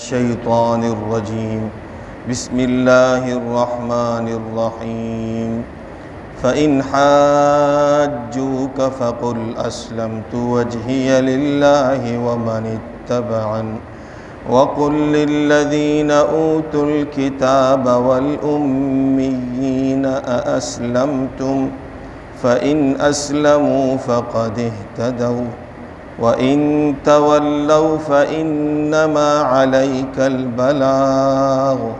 الشيطان الرجيم. بسم الله الرحمن الرحيم. فإن حاجوك فقل أسلمت وجهي لله ومن اتبعن. وقل للذين أوتوا الكتاب والأميين أأسلمتم؟ فإن أسلموا فقد اهتدوا. وإن تولوا فإنما عليك البلاغ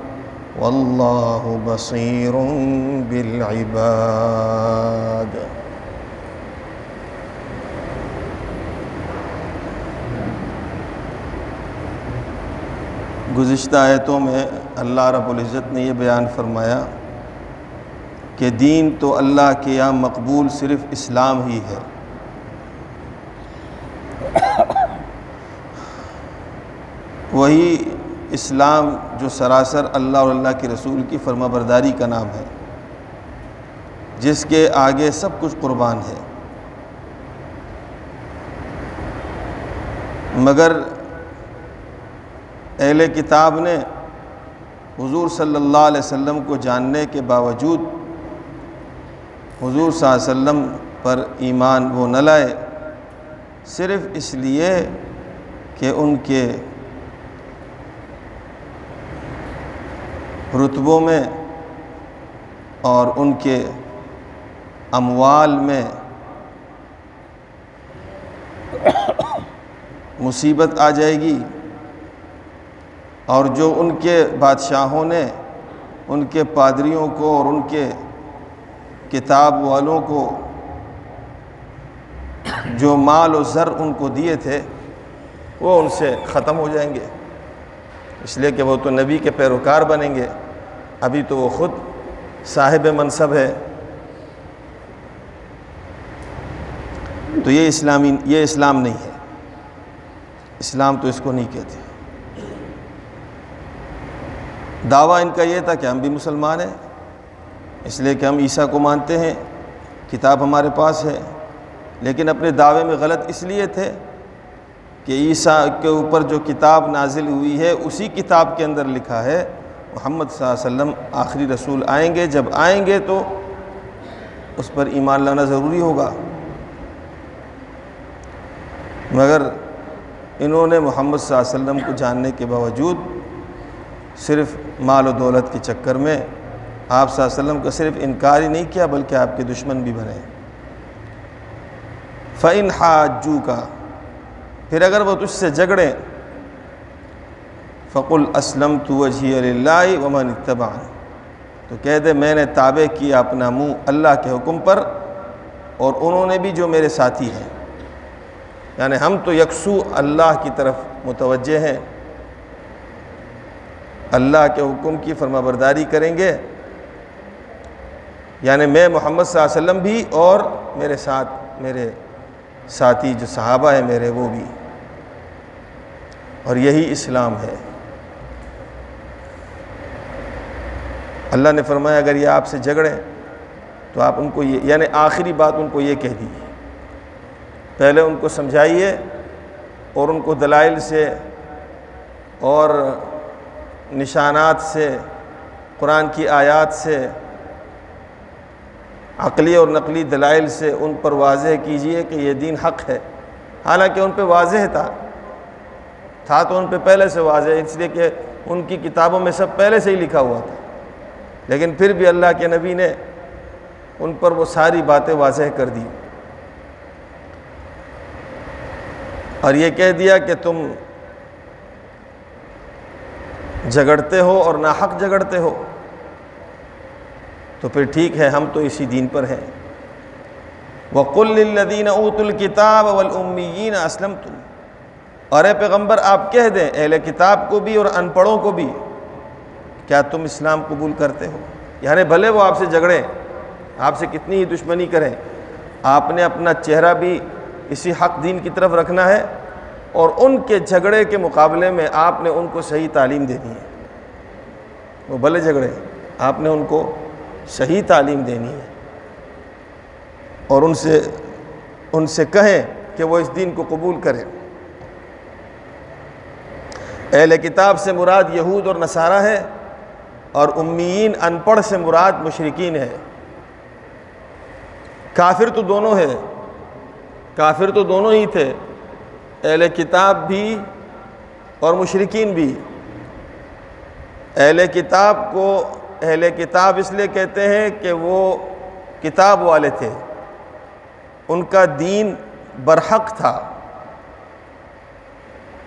والله بصير بالعباد گزشتہ آیتوں میں اللہ رب العزت نے یہ بیان فرمایا کہ دین تو اللہ کے یہاں مقبول صرف اسلام ہی ہے۔ وہی اسلام جو سراسر اللہ اور اللہ کے رسول کی فرما برداری کا نام ہے، جس کے آگے سب کچھ قربان ہے۔ مگر اہل کتاب نے حضور صلی اللہ علیہ وسلم کو جاننے کے باوجود حضور صلی اللہ علیہ وسلم پر ایمان وہ نہ لائے، صرف اس لیے کہ ان کے رتبوں میں اور ان کے اموال میں مصیبت آ جائے گی۔ اور جو ان کے بادشاہوں نے ان کے پادریوں کو اور ان کے کتاب والوں کو جو مال و زر ان کو دیے تھے، وہ ان سے ختم ہو جائیں گے۔ اس لیے کہ وہ تو نبی کے پیروکار بنیں گے۔ ابھی تو وہ خود صاحب منصب ہے۔ تو یہ اسلامی، یہ اسلام نہیں ہے۔ اسلام تو اس کو نہیں کہتے۔ دعویٰ ان کا یہ تھا کہ ہم بھی مسلمان ہیں۔ اس لیے کہ ہم عیسیٰ کو مانتے ہیں۔ کتاب ہمارے پاس ہے۔ لیکن اپنے دعوے میں غلط اس لیے تھے کہ عیسیٰ کے اوپر جو کتاب نازل ہوئی ہے، اسی کتاب کے اندر لکھا ہے، محمد صلی اللہ علیہ وسلم آخری رسول آئیں گے، جب آئیں گے تو اس پر ایمان لانا ضروری ہوگا۔ مگر انہوں نے محمد صلی اللہ علیہ وسلم کو جاننے کے باوجود صرف مال و دولت کے چکر میں آپ صلی اللہ علیہ وسلم کا صرف انکار ہی نہیں کیا، بلکہ آپ کے دشمن بھی بنے۔ فعن حاجو کا پھر اگر وہ تجھ سے جگڑیں فقل اسلم تو وجہ اللہ ومن اتبع تو کہہ دے، میں نے تابع کیا اپنا منہ اللہ کے حکم پر اور انہوں نے بھی جو میرے ساتھی ہیں۔ یعنی ہم تو یکسو اللہ کی طرف متوجہ ہیں۔ اللہ کے حکم کی فرما برداری کریں گے۔ یعنی میں محمد صلی اللہ علیہ وسلم بھی اور میرے ساتھ، میرے ساتھی جو صحابہ ہیں، میرے وہ بھی۔ اور یہی اسلام ہے۔ اللہ نے فرمایا، اگر یہ آپ سے جھگڑیں تو آپ ان کو یہ یعنی آخری بات ان کو یہ کہہ دیجیے پہلے ان کو سمجھائیے اور ان کو دلائل سے اور نشانات سے، قرآن کی آیات سے، عقلی اور نقلی دلائل سے ان پر واضح کیجیے کہ یہ دین حق ہے۔ حالانکہ ان پہ واضح تھا۔ تھا تو ان پہ پہلے سے واضح اس لیے کہ ان کی کتابوں میں سب پہلے سے ہی لکھا ہوا تھا۔ لیکن پھر بھی اللہ کے نبی نے ان پر وہ ساری باتیں واضح کر دی۔ اور یہ کہہ دیا کہ تم جگڑتے ہو اور ناحق جگڑتے ہو۔ تو پھر ٹھیک ہے، ہم تو اسی دین پر ہیں۔ وقل الدین اوت الکتاب والامین اسلم اور اے پیغمبر، آپ کہہ دیں، اہل کتاب کو بھی اور ان پڑھوں کو بھی، کیا تم اسلام قبول کرتے ہو؟ یعنی بھلے وہ آپ سے جھگڑیں، آپ سے کتنی ہی دشمنی کریں، آپ نے اپنا چہرہ بھی اسی حق دین کی طرف رکھنا ہے اور ان کے جھگڑے کے مقابلے میں آپ نے ان کو صحیح تعلیم دینی ہے۔ وہ بھلے جھگڑے، آپ نے ان کو صحیح تعلیم دینی ہے۔ اور ان سے ان سے کہیں کہ وہ اس دین کو قبول کریں۔ اہل کتاب سے مراد یہود اور نصارہ ہے اور امیین ان پڑھ سے مراد مشرقین ہے کافر تو دونوں ہے کافر تو دونوں ہی تھے۔ اہل کتاب بھی اور مشرقین بھی۔ اہل کتاب کو اہل کتاب اس لیے کہتے ہیں کہ وہ کتاب والے تھے۔ ان کا دین برحق تھا۔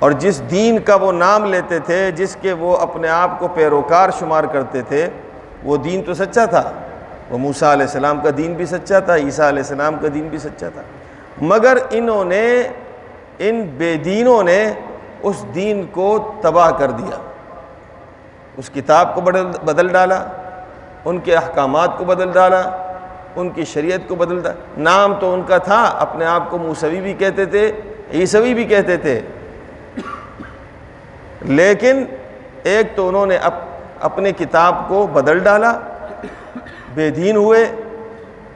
اور جس دین کا وہ نام لیتے تھے، جس کے وہ اپنے آپ کو پیروکار شمار کرتے تھے، وہ دین تو سچا تھا۔ وہ موسیٰ علیہ السلام کا دین بھی سچا تھا، عیسیٰ علیہ السلام کا دین بھی سچا تھا۔ مگر انہوں نے، ان بے دینوں نے اس دین کو تباہ کر دیا۔ اس کتاب کو بدل بدل ڈالا، ان کے احکامات کو بدل ڈالا، ان کی شریعت کو بدل ڈالا۔ نام تو ان کا تھا، اپنے آپ کو موسوی بھی کہتے تھے، عیسوی بھی کہتے تھے۔ لیکن ایک تو انہوں نے اپ اپنے کتاب کو بدل ڈالا، بے دین ہوئے،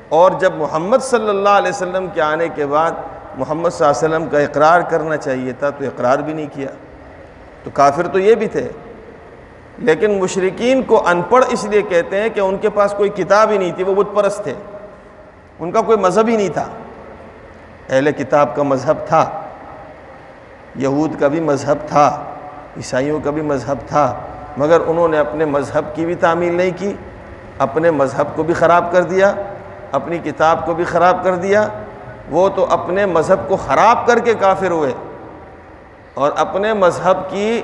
اور جب محمد صلی اللہ علیہ وسلم کے آنے کے بعد محمد صلی اللہ علیہ وسلم کا اقرار کرنا چاہیے تھا تو اقرار بھی نہیں کیا۔ تو کافر تو یہ بھی تھے۔ لیکن مشرقین کو ان پڑھ اس لیے کہتے ہیں کہ ان کے پاس کوئی کتاب ہی نہیں تھی، وہ بت پرست تھے۔ ان کا کوئی مذہب ہی نہیں تھا۔ اہل کتاب کا مذہب تھا، یہود کا بھی مذہب تھا۔ عیسائیوں کا بھی مذہب تھا، مگر انہوں نے اپنے مذہب کی بھی تعمیل نہیں کی، اپنے مذہب کو بھی خراب کر دیا، اپنی کتاب کو بھی خراب کر دیا۔ وہ تو اپنے مذہب کو خراب کر کے کافر ہوئے۔ اور اپنے مذہب کی،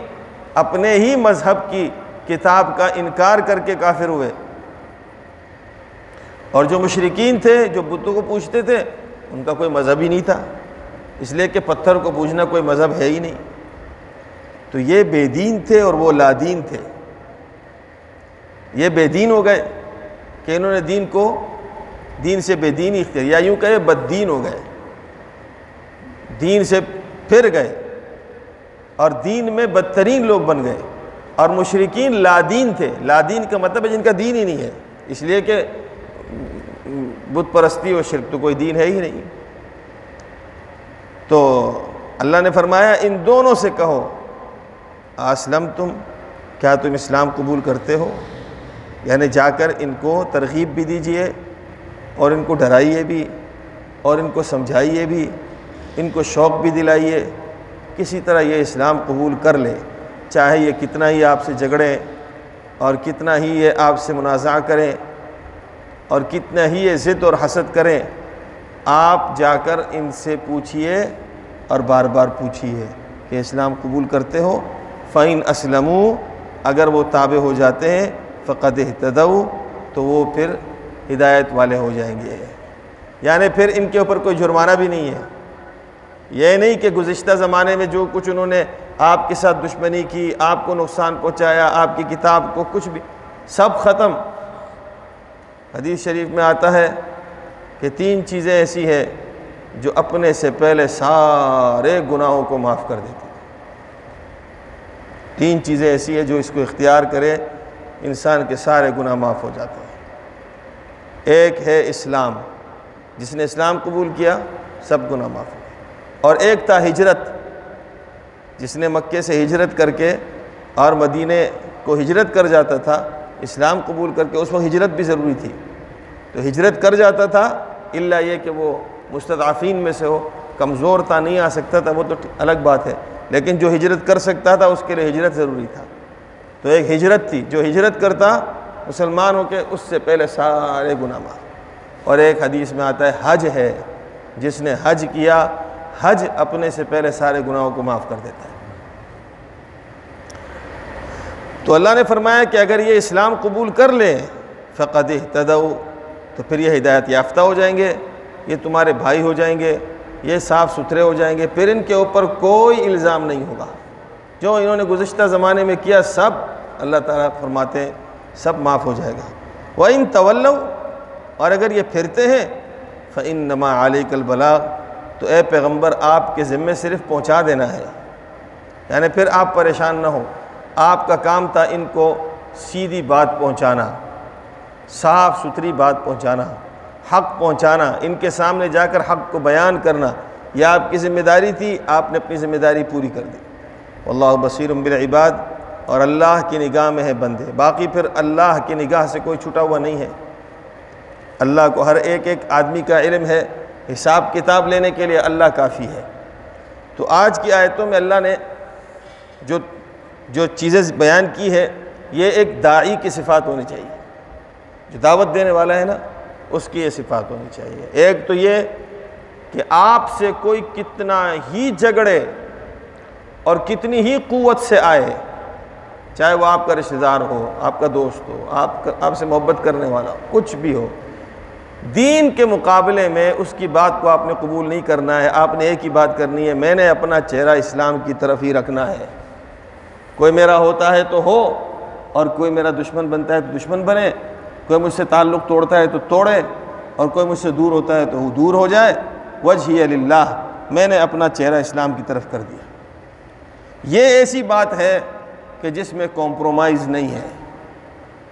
اپنے ہی مذہب کی کتاب کا انکار کر کے کافر ہوئے۔ اور جو مشرقین تھے، جو بتوں کو پوچھتے تھے، ان کا کوئی مذہب ہی نہیں تھا۔ اس لیے کہ پتھر کو پوچھنا کوئی مذہب ہے ہی نہیں۔ تو یہ بے دین تھے اور وہ لادین تھے۔ یہ بے دین ہو گئے کہ انہوں نے دین کو دین سے بے دین اختیار، یا یوں کہے بد دین ہو گئے۔ دین سے پھر گئے اور دین میں بدترین لوگ بن گئے اور مشرقین لادین تھے۔ لادین کا مطلب ہے جن کا دین ہی نہیں ہے۔ اس لیے کہ بت پرستی اور شرک تو کوئی دین ہے ہی نہیں۔ تو اللہ نے فرمایا، ان دونوں سے کہو اسلم تم کیا تم اسلام قبول کرتے ہو؟ یعنی جا کر ان کو ترغیب بھی دیجیے، اور ان کو ڈرائیے بھی، اور ان کو سمجھائیے بھی، ان کو شوق بھی دلائیے، کسی طرح یہ اسلام قبول کر لے، چاہے یہ کتنا ہی آپ سے جھگڑیں، اور کتنا ہی یہ آپ سے منازع کریں، اور کتنا ہی یہ ضد اور حسد کریں، آپ جا کر ان سے پوچھئے، اور بار بار پوچھئے کہ اسلام قبول کرتے ہو؟ فعین اسلم اگر وہ تابع ہو جاتے ہیں، فقد احتدو تو وہ پھر ہدایت والے ہو جائیں گے۔ یعنی پھر ان کے اوپر کوئی جرمانہ بھی نہیں ہے۔ یہ نہیں کہ گزشتہ زمانے میں جو کچھ انہوں نے آپ کے ساتھ دشمنی کی، آپ کو نقصان پہنچایا، آپ کی کتاب کو کچھ بھی، سب ختم۔ حدیث شریف میں آتا ہے کہ تین چیزیں ایسی ہیں جو اپنے سے پہلے سارے گناہوں کو معاف کر دیتی۔ تین چیزیں ایسی ہیں جو اس کو اختیار کرے، انسان کے سارے گناہ معاف ہو جاتے ہیں۔ ایک ہے اسلام۔ جس نے اسلام قبول کیا، سب گناہ معاف ہو اور ایک تھا ہجرت۔ جس نے مکے سے ہجرت کر کے اور مدینے کو ہجرت کر جاتا تھا، اسلام قبول کر کے اس وقت ہجرت بھی ضروری تھی۔ تو ہجرت کر جاتا تھا اللہ یہ کہ وہ مستضعفین میں سے ہو، کمزور تھا، نہیں آ سکتا تھا، وہ تو الگ بات ہے۔ لیکن جو ہجرت کر سکتا تھا اس کے لیے ہجرت ضروری تھا۔ تو ایک ہجرت تھی، جو ہجرت کرتا مسلمان ہو کے اس سے پہلے سارے گناہ معاف۔ اور ایک حدیث میں آتا ہے، حج ہے، جس نے حج کیا، حج اپنے سے پہلے سارے گناہوں کو معاف کر دیتا ہے۔ تو اللہ نے فرمایا کہ اگر یہ اسلام قبول کر لیں، فقد اہتدو تو پھر یہ ہدایت یافتہ ہو جائیں گے، یہ تمہارے بھائی ہو جائیں گے۔ یہ صاف ستھرے ہو جائیں گے، پھر ان کے اوپر کوئی الزام نہیں ہوگا۔ جو انہوں نے گزشتہ زمانے میں کیا، سب اللہ تعالیٰ فرماتے ہیں، سب معاف ہو جائے گا۔ وہ ان طول اور اگر یہ پھرتے ہیں فعن نما علی کل تو اے پیغمبر، آپ کے ذمے صرف پہنچا دینا ہے۔ یعنی پھر آپ پریشان نہ ہو آپ کا کام تھا ان کو سیدھی بات پہنچانا، صاف ستھری بات پہنچانا۔ حق پہنچانا، ان کے سامنے جا کر حق کو بیان کرنا، یہ آپ کی ذمہ داری تھی، آپ نے اپنی ذمہ داری پوری کر دی۔ اللہ بصیر بالعباد، اور اللہ کی نگاہ میں ہے بندے۔ باقی پھر اللہ کی نگاہ سے کوئی چھٹا ہوا نہیں ہے۔ اللہ کو ہر ایک ایک آدمی کا علم ہے، حساب کتاب لینے کے لیے اللہ کافی ہے۔ تو آج کی آیتوں میں اللہ نے جو جو چیزیں بیان کی ہے یہ ایک داعی کی صفات ہونی چاہیے۔ جو دعوت دینے والا ہے نا اس کی یہ صفات ہونی چاہیے۔ ایک تو یہ کہ آپ سے کوئی کتنا ہی جھگڑے اور کتنی ہی قوت سے آئے، چاہے وہ آپ کا رشتہ دار ہو، آپ کا دوست ہو، آپ آپ سے محبت کرنے والا کچھ بھی ہو، دین کے مقابلے میں اس کی بات کو آپ نے قبول نہیں کرنا ہے، آپ نے ایک ہی بات کرنی ہے، میں نے اپنا چہرہ اسلام کی طرف ہی رکھنا ہے۔ کوئی میرا ہوتا ہے تو ہو، اور کوئی میرا دشمن بنتا ہے تو دشمن بنے۔ کوئی مجھ سے تعلق توڑتا ہے تو توڑے، اور کوئی مجھ سے دور ہوتا ہے تو وہ دور ہو جائے۔ وجہ اللہ میں نے اپنا چہرہ اسلام کی طرف کر دیا۔ یہ ایسی بات ہے کہ جس میں کمپرومائز نہیں ہے۔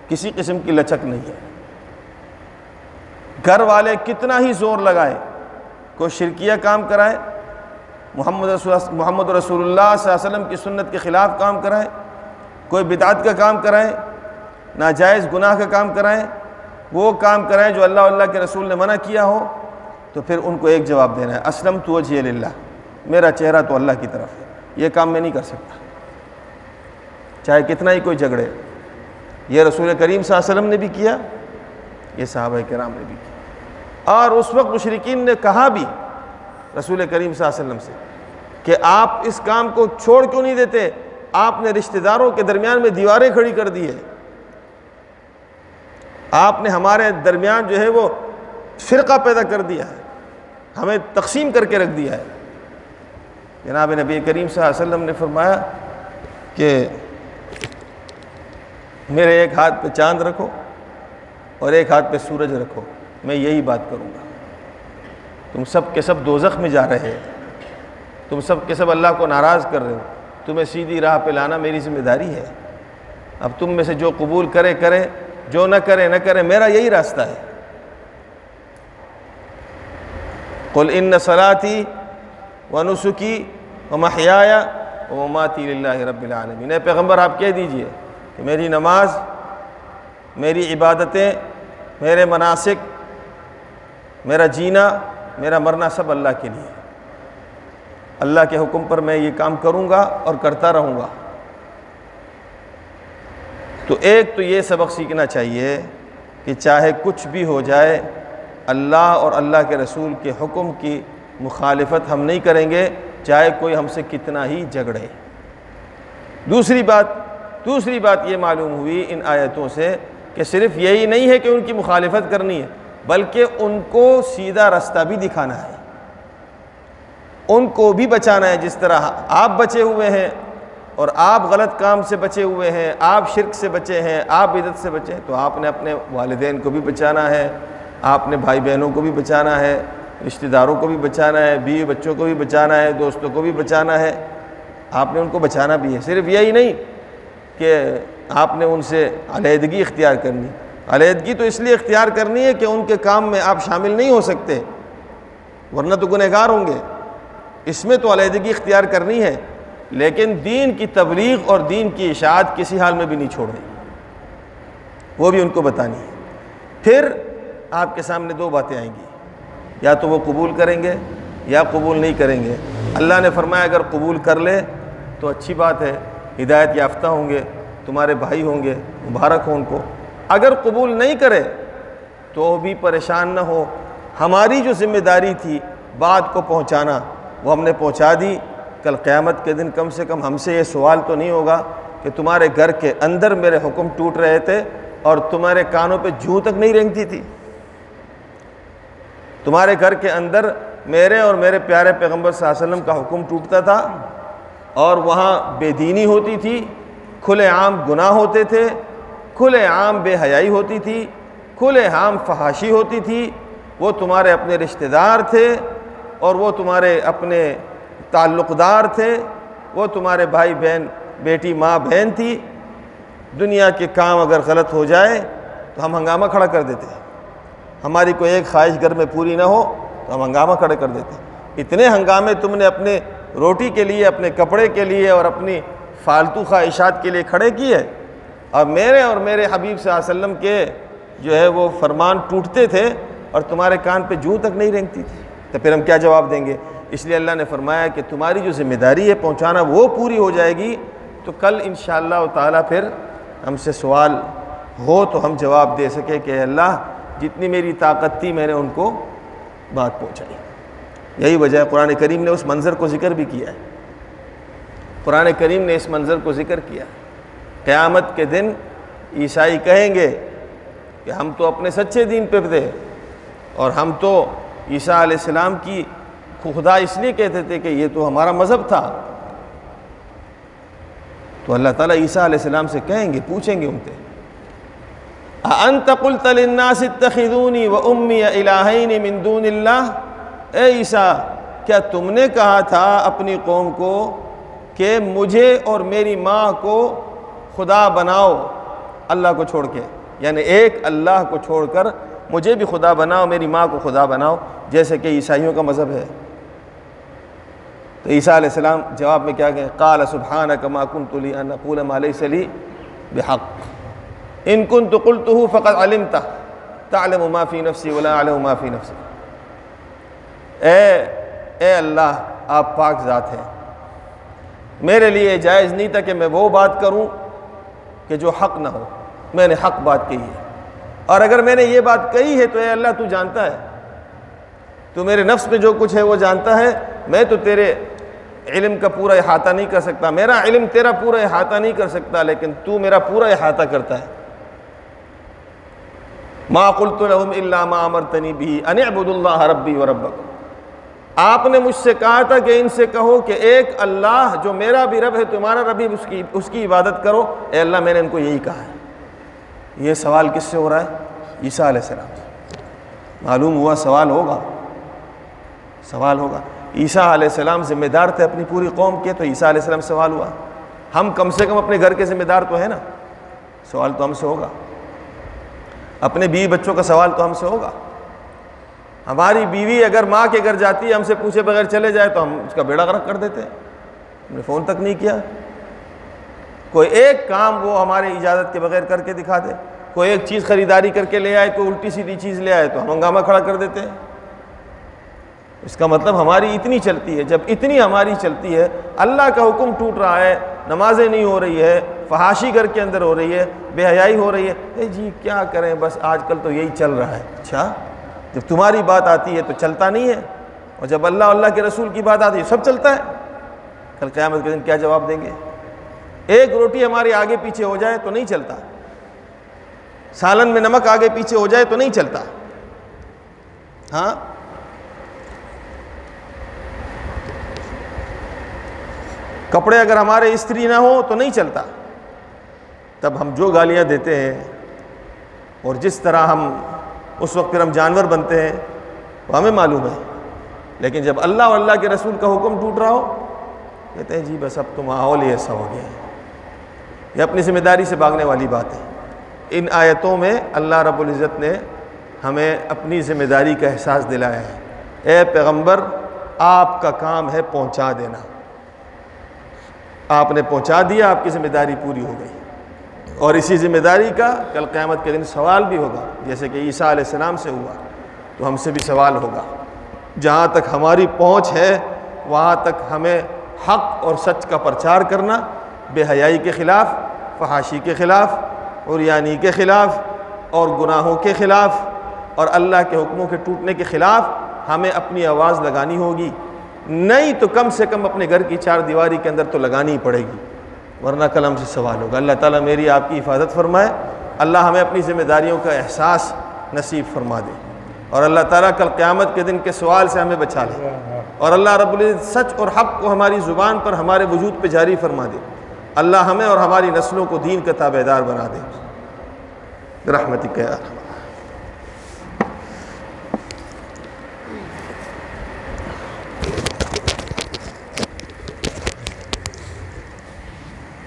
کسی قسم کی لچک نہیں ہے۔ گھر والے کتنا ہی زور لگائے، کوئی شرکیہ کام کرائے، محمد رسول محمد رسول اللہ صلی اللہ علیہ وسلم کی سنت کے خلاف کام کرائے، کوئی بدعت کا کام کرائیں ناجائز گناہ کا کام کرائیں، وہ کام کرائیں جو اللہ اللہ کے رسول نے منع کیا ہو، تو پھر ان کو ایک جواب دینا ہے اسلم تو وجہ اللہ میرا چہرہ تو اللہ کی طرف ہے، یہ کام میں نہیں کر سکتا۔ چاہے کتنا ہی کوئی جھگڑے، یہ رسول کریم صلی اللہ علیہ وسلم نے بھی کیا، یہ صحابہ کرام نے بھی کیا۔ اور اس وقت مشرقین نے کہا بھی رسول کریم صلی اللہ علیہ وسلم سے کہ آپ اس کام کو چھوڑ کیوں نہیں دیتے؟ آپ نے رشتہ داروں کے درمیان میں دیواریں کھڑی کر دی ہے آپ نے ہمارے درمیان جو ہے وہ فرقہ پیدا کر دیا ہے، ہمیں تقسیم کر کے رکھ دیا ہے۔ جناب نبی کریم صلی اللہ علیہ وسلم نے فرمایا کہ میرے ایک ہاتھ پہ چاند رکھو اور ایک ہاتھ پہ سورج رکھو، میں یہی بات کروں گا۔ تم سب کے سب دوزخ میں جا رہے تم سب کے سب اللہ کو ناراض کر رہے ہو، تمہیں سیدھی راہ پہ لانا میری ذمہ داری ہے۔ اب تم میں سے جو قبول کرے کرے۔ جو نہ کرے نہ کرے میرا یہی راستہ ہے۔ قل ان صلاتی و نسخی و محیا و ماتی اللہ رب العالمین۔ اے پیغمبر، آپ کہہ دیجیے کہ میری نماز، میری عبادتیں، میرے مناسک، میرا جینا، میرا مرنا سب اللہ کے لیے۔ اللہ کے حکم پر میں یہ کام کروں گا اور کرتا رہوں گا۔ تو ایک تو یہ سبق سیکھنا چاہیے کہ چاہے کچھ بھی ہو جائے، اللہ اور اللہ کے رسول کے حکم کی مخالفت ہم نہیں کریں گے، چاہے کوئی ہم سے کتنا ہی جھگڑے۔ دوسری بات دوسری بات یہ معلوم ہوئی ان آیتوں سے کہ صرف یہی نہیں ہے کہ ان کی مخالفت کرنی ہے، بلکہ ان کو سیدھا رستہ بھی دکھانا ہے۔ ان کو بھی بچانا ہے، جس طرح آپ بچے ہوئے ہیں اور آپ غلط کام سے بچے ہوئے ہیں، آپ شرک سے بچے ہیں، آپ عدت سے بچے ہیں، تو آپ نے اپنے والدین کو بھی بچانا ہے، آپ نے بھائی بہنوں کو بھی بچانا ہے، رشتہ داروں کو بھی بچانا ہے، بیوی بچوں کو بھی بچانا ہے، دوستوں کو بھی بچانا ہے۔ آپ نے ان کو بچانا بھی ہے۔ صرف یہی نہیں کہ آپ نے ان سے علیحدگی اختیار کرنی۔ علیحدگی تو اس لیے اختیار کرنی ہے کہ ان کے کام میں آپ شامل نہیں ہو سکتے، ورنہ تو گنہگار ہوں گے۔ اس میں تو علیحدگی اختیار کرنی ہے۔ لیکن دین کی تبلیغ اور دین کی اشاعت کسی حال میں بھی نہیں چھوڑنی وہ بھی ان کو بتانی۔ ہے پھر آپ کے سامنے دو باتیں آئیں گی۔ یا تو وہ قبول کریں گے یا قبول نہیں کریں گے۔ اللہ نے فرمایا اگر قبول کر لے تو اچھی بات ہے، ہدایت یافتہ ہوں گے، تمہارے بھائی ہوں گے، مبارک ہوں ان کو۔ اگر قبول نہیں کرے تو بھی پریشان نہ ہو۔ ہماری جو ذمہ داری تھی بات کو پہنچانا، وہ ہم نے پہنچا دی۔ کل قیامت کے دن کم سے کم ہم سے یہ سوال تو نہیں ہوگا کہ تمہارے گھر کے اندر میرے حکم ٹوٹ رہے تھے اور تمہارے کانوں پہ جوں تک نہیں رینگتی تھی۔ تمہارے گھر کے اندر میرے اور میرے پیارے پیغمبر صلی اللہ علیہ وسلم کا حکم ٹوٹتا تھا اور وہاں بے دینی ہوتی تھی، کھلے عام گناہ ہوتے تھے، کھلے عام بے حیائی ہوتی تھی، کھلے عام فحاشی ہوتی تھی۔ وہ تمہارے اپنے رشتہ دار تھے اور وہ تمہارے اپنے تعلق دار تھے، وہ تمہارے بھائی بہن، بیٹی ماں بہن تھی۔ دنیا کے کام اگر غلط ہو جائے تو ہم ہنگامہ کھڑا کر دیتے۔ ہماری کوئی ایک خواہش گھر میں پوری نہ ہو تو ہم ہنگامہ کھڑے کر دیتے۔ اتنے ہنگامے تم نے اپنے روٹی کے لیے، اپنے کپڑے کے لیے اور اپنی فالتو خواہشات کے لیے کھڑے کیے۔ اور میرے اور میرے حبیب صلی اللہ علیہ وسلم کے جو ہے وہ فرمان ٹوٹتے تھے اور تمہارے کان پہ جوں تک نہیں رینگتی تھی۔ تو پھر ہم کیا جواب دیں گے؟ اس لیے اللہ نے فرمایا کہ تمہاری جو ذمہ داری ہے پہنچانا وہ پوری ہو جائے گی، تو کل انشاءاللہ اللہ تعالیٰ پھر ہم سے سوال ہو تو ہم جواب دے سکے کہ اللہ، جتنی میری طاقت تھی میں نے ان کو بات پہنچائی۔ یہی وجہ ہے، قرآن کریم نے اس منظر کو ذکر بھی کیا ہے۔ قرآن کریم نے اس منظر کو ذکر کیا قیامت کے دن عیسائی کہیں گے کہ ہم تو اپنے سچے دین پہ تھے اور ہم تو عیسیٰ علیہ السلام کی خدا اس لیے کہتے تھے کہ یہ تو ہمارا مذہب تھا۔ تو اللہ تعالیٰ عیسیٰ علیہ السلام سے کہیں گے، پوچھیں گے ان سے انت قلت للناس اتخذونی و امی الہین من دون اللہ اے عیسیٰ، کیا تم نے کہا تھا اپنی قوم کو کہ مجھے اور میری ماں کو خدا بناؤ، اللہ کو چھوڑ کے؟ یعنی ایک اللہ کو چھوڑ کر مجھے بھی خدا بناؤ، میری ماں کو خدا بناؤ، جیسے کہ عیسائیوں کا مذہب ہے۔ تو عیسیٰ علیہ السلام جواب میں کیا کہیں قال سبحانہ کما کن تلی انقول علیہ سلی بحق۔ ان کن تو قلت ہوں فقط علمتا تعلم ما فی نفسی ولا علم ما فی نفسی۔ اے اے اللہ، آپ پاک ذات ہیں۔ میرے لیے جائز نہیں تھا کہ میں وہ بات کروں کہ جو حق نہ ہو۔ میں نے حق بات کہی ہے۔ اور اگر میں نے یہ بات کہی ہے تو اے اللہ تو جانتا ہے۔ تو میرے نفس میں جو کچھ ہے وہ جانتا ہے۔ میں تو تیرے علم کا پورا احاطہ نہیں کر سکتا۔ میرا علم تیرا پورا احاطہ نہیں کر سکتا، لیکن تو میرا پورا احاطہ کرتا ہے۔ ما قلت لهم الا ما امرتنی به ان اعبدوا الله ربی و ربکم آپ نے مجھ سے کہا تھا کہ ان سے کہو کہ ایک اللہ جو میرا بھی رب ہے، تمہارا رب اس کی اس کی عبادت کرو۔ اے اللہ، میں نے ان کو یہی کہا ہے۔ یہ سوال کس سے ہو رہا ہے؟ عیسیٰ علیہ السلام معلوم ہوا، سوال ہوگا۔ سوال ہوگا۔ عیسیٰ علیہ السلام ذمہ دار تھے اپنی پوری قوم کے، تو عیسیٰ علیہ السلام سوال ہوا۔ ہم کم سے کم اپنے گھر کے ذمہ دار تو ہیں نا؟ سوال تو ہم سے ہوگا۔ اپنے بیوی بچوں کا سوال تو ہم سے ہوگا۔ ہماری بیوی اگر ماں کے گھر جاتی ہے ہم سے پوچھے بغیر چلے جائے تو ہم اس کا بیڑا غرق کر دیتے۔ ہیں ہم نے فون تک نہیں کیا۔ کوئی ایک کام وہ ہمارے اجازت کے بغیر کر کے دکھا دے۔ کوئی ایک چیز خریداری کر کے لے آئے، کوئی الٹی سیدھی چیز لے آئے تو ہم ہنگامہ کھڑا کر دیتے۔ ہیں اس کا مطلب ہماری اتنی چلتی ہے، جب اتنی ہماری چلتی ہے، اللہ کا حکم ٹوٹ رہا ہے، نمازیں نہیں ہو رہی ہے، فحاشی گھر کے اندر ہو رہی ہے، بے حیائی ہو رہی ہے۔ اے جی کیا کریں؟ بس آج کل تو یہی چل رہا ہے۔ اچھا جب تمہاری بات آتی ہے تو چلتا نہیں ہے۔ اور جب اللہ اللہ کے رسول کی بات آتی ہے، سب چلتا ہے۔ کل قیامت کے دن کیا جواب دیں گے؟ ایک روٹی ہماری آگے پیچھے ہو جائے تو نہیں چلتا۔ سالن میں نمک آگے پیچھے ہو جائے تو نہیں چلتا۔ ہاں؟ کپڑے اگر ہمارے استری نہ ہو تو نہیں چلتا۔ تب ہم جو گالیاں دیتے ہیں اور جس طرح ہم اس وقت پھر ہم جانور بنتے ہیں وہ ہمیں معلوم ہے۔ لیکن جب اللہ اور اللہ کے رسول کا حکم ٹوٹ رہا ہو، کہتے ہیں جی بس اب تو ماحول ہی ایسا ہو گیا ہے۔ یہ اپنی ذمہ داری سے بھاگنے والی بات ہے۔ ان آیتوں میں اللہ رب العزت نے ہمیں اپنی ذمہ داری کا احساس دلایا ہے۔ اے پیغمبر، آپ کا کام ہے پہنچا دینا۔ آپ نے پہنچا دیا، آپ کی ذمہ داری پوری ہو گئی۔ اور اسی ذمہ داری کا کل قیامت کے دن سوال بھی ہوگا، جیسے کہ عیسیٰ علیہ السلام سے ہوا، تو ہم سے بھی سوال ہوگا۔ جہاں تک ہماری پہنچ ہے، وہاں تک ہمیں حق اور سچ کا پرچار کرنا، بے حیائی کے خلاف، فحاشی کے خلاف اور یعنی کے خلاف اور گناہوں کے خلاف اور اللہ کے حکموں کے ٹوٹنے کے خلاف ہمیں اپنی آواز لگانی ہوگی۔ نہیں تو کم سے کم اپنے گھر کی چار دیواری کے اندر تو لگانی ہی پڑے گی۔ ورنہ کل ہم سے سوال ہوگا۔ اللہ تعالیٰ میری آپ کی حفاظت فرمائے۔ اللہ ہمیں اپنی ذمہ داریوں کا احساس نصیب فرما دے۔ اور اللہ تعالیٰ کل قیامت کے دن کے سوال سے ہمیں بچا لے۔ اور اللہ رب العزت سچ اور حق کو ہماری زبان پر ہمارے وجود پہ جاری فرما دے۔ اللہ ہمیں اور ہماری نسلوں کو دین کا تابع دار بنا دے۔ رحمتک یا